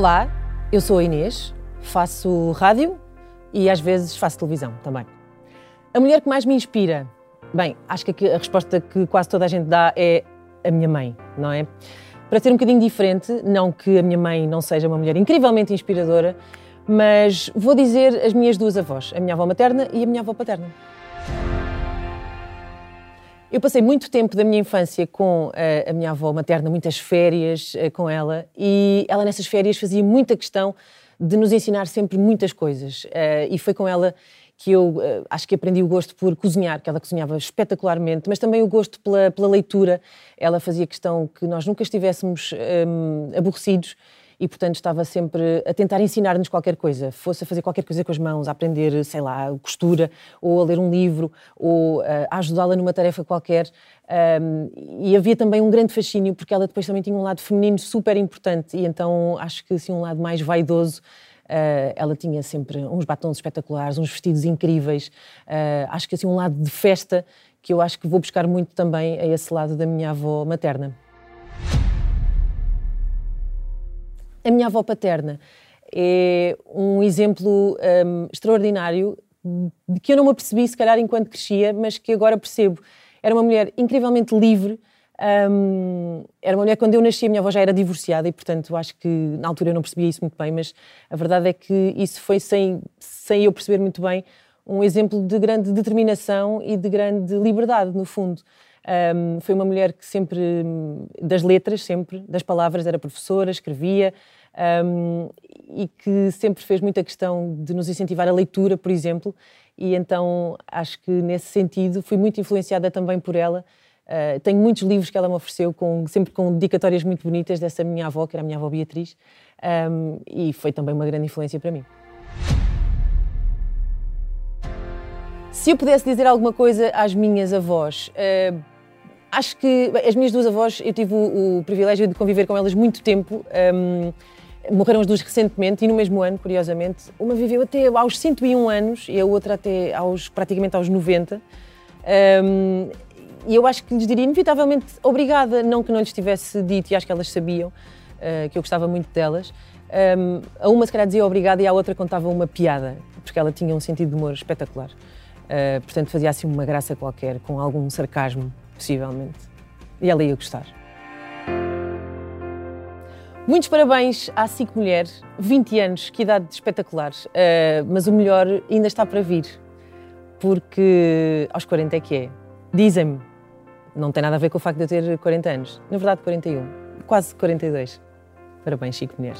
Olá, eu sou a Inês, faço rádio e às vezes faço televisão também. A mulher que mais me inspira? Bem, acho que a resposta que quase toda a gente dá é a minha mãe, não é? Para ser um bocadinho diferente, não que a minha mãe não seja uma mulher incrivelmente inspiradora, mas vou dizer as minhas duas avós, a minha avó materna e a minha avó paterna. Eu passei muito tempo da minha infância com a, eh, a minha avó materna, muitas férias uh, com ela, e ela nessas férias fazia muita questão de nos ensinar sempre muitas coisas. Uh, e foi com ela que eu uh, acho que aprendi o gosto por cozinhar, que ela cozinhava espetacularmente, mas também o gosto pela, pela leitura. Ela fazia questão que nós nunca estivéssemos um, aborrecidos e, portanto, estava sempre a tentar ensinar-nos qualquer coisa, fosse a fazer qualquer coisa com as mãos, a aprender, sei lá, costura, ou a ler um livro, ou uh, a ajudá-la numa tarefa qualquer. Um, e havia também um grande fascínio, porque ela depois também tinha um lado feminino super importante, e então acho que assim, um lado mais vaidoso. Uh, ela tinha sempre uns batons espetaculares, uns vestidos incríveis. Uh, acho que assim um lado de festa que eu acho que vou buscar muito também a esse lado da minha avó materna. A minha avó paterna é um exemplo um, extraordinário de que eu não me apercebi, se calhar, enquanto crescia, mas que agora percebo. Era uma mulher incrivelmente livre. Um, era uma mulher, quando eu nasci, a minha avó já era divorciada e, portanto, acho que na altura eu não percebia isso muito bem, mas a verdade é que isso foi, sem, sem eu perceber muito bem, um exemplo de grande determinação e de grande liberdade, no fundo. Um, foi uma mulher que sempre, das letras, sempre, das palavras, era professora, escrevia, um, e que sempre fez muita questão de nos incentivar a leitura, por exemplo, e então acho que nesse sentido fui muito influenciada também por ela. Uh, tenho muitos livros que ela me ofereceu, com, sempre com dedicatórias muito bonitas dessa minha avó, que era a minha avó Beatriz, um, e foi também uma grande influência para mim. Se eu pudesse dizer alguma coisa às minhas avós, uh, acho que as minhas duas avós, eu tive o, o, privilégio de conviver com elas muito tempo. Um, morreram as duas recentemente e no mesmo ano, curiosamente. Uma viveu até aos 101 anos e a outra até aos, praticamente aos 90. Um, e eu acho que lhes diria inevitavelmente obrigada, não que não lhes tivesse dito, e acho que elas sabiam uh, que eu gostava muito delas. Um, a uma se calhar dizia obrigada e à outra contava uma piada, porque ela tinha um sentido de humor espetacular. Uh, portanto, fazia assim uma graça qualquer, com algum sarcasmo possivelmente. E ela ia gostar. Muitos parabéns à SIC Mulher, 20 anos, que idade espetacular. Uh, mas o melhor ainda está para vir, porque aos 40 é que é. Dizem-me, não tem nada a ver com o facto de eu ter 40 anos. Na verdade, 41, quase 42. Parabéns, Chico Mulher.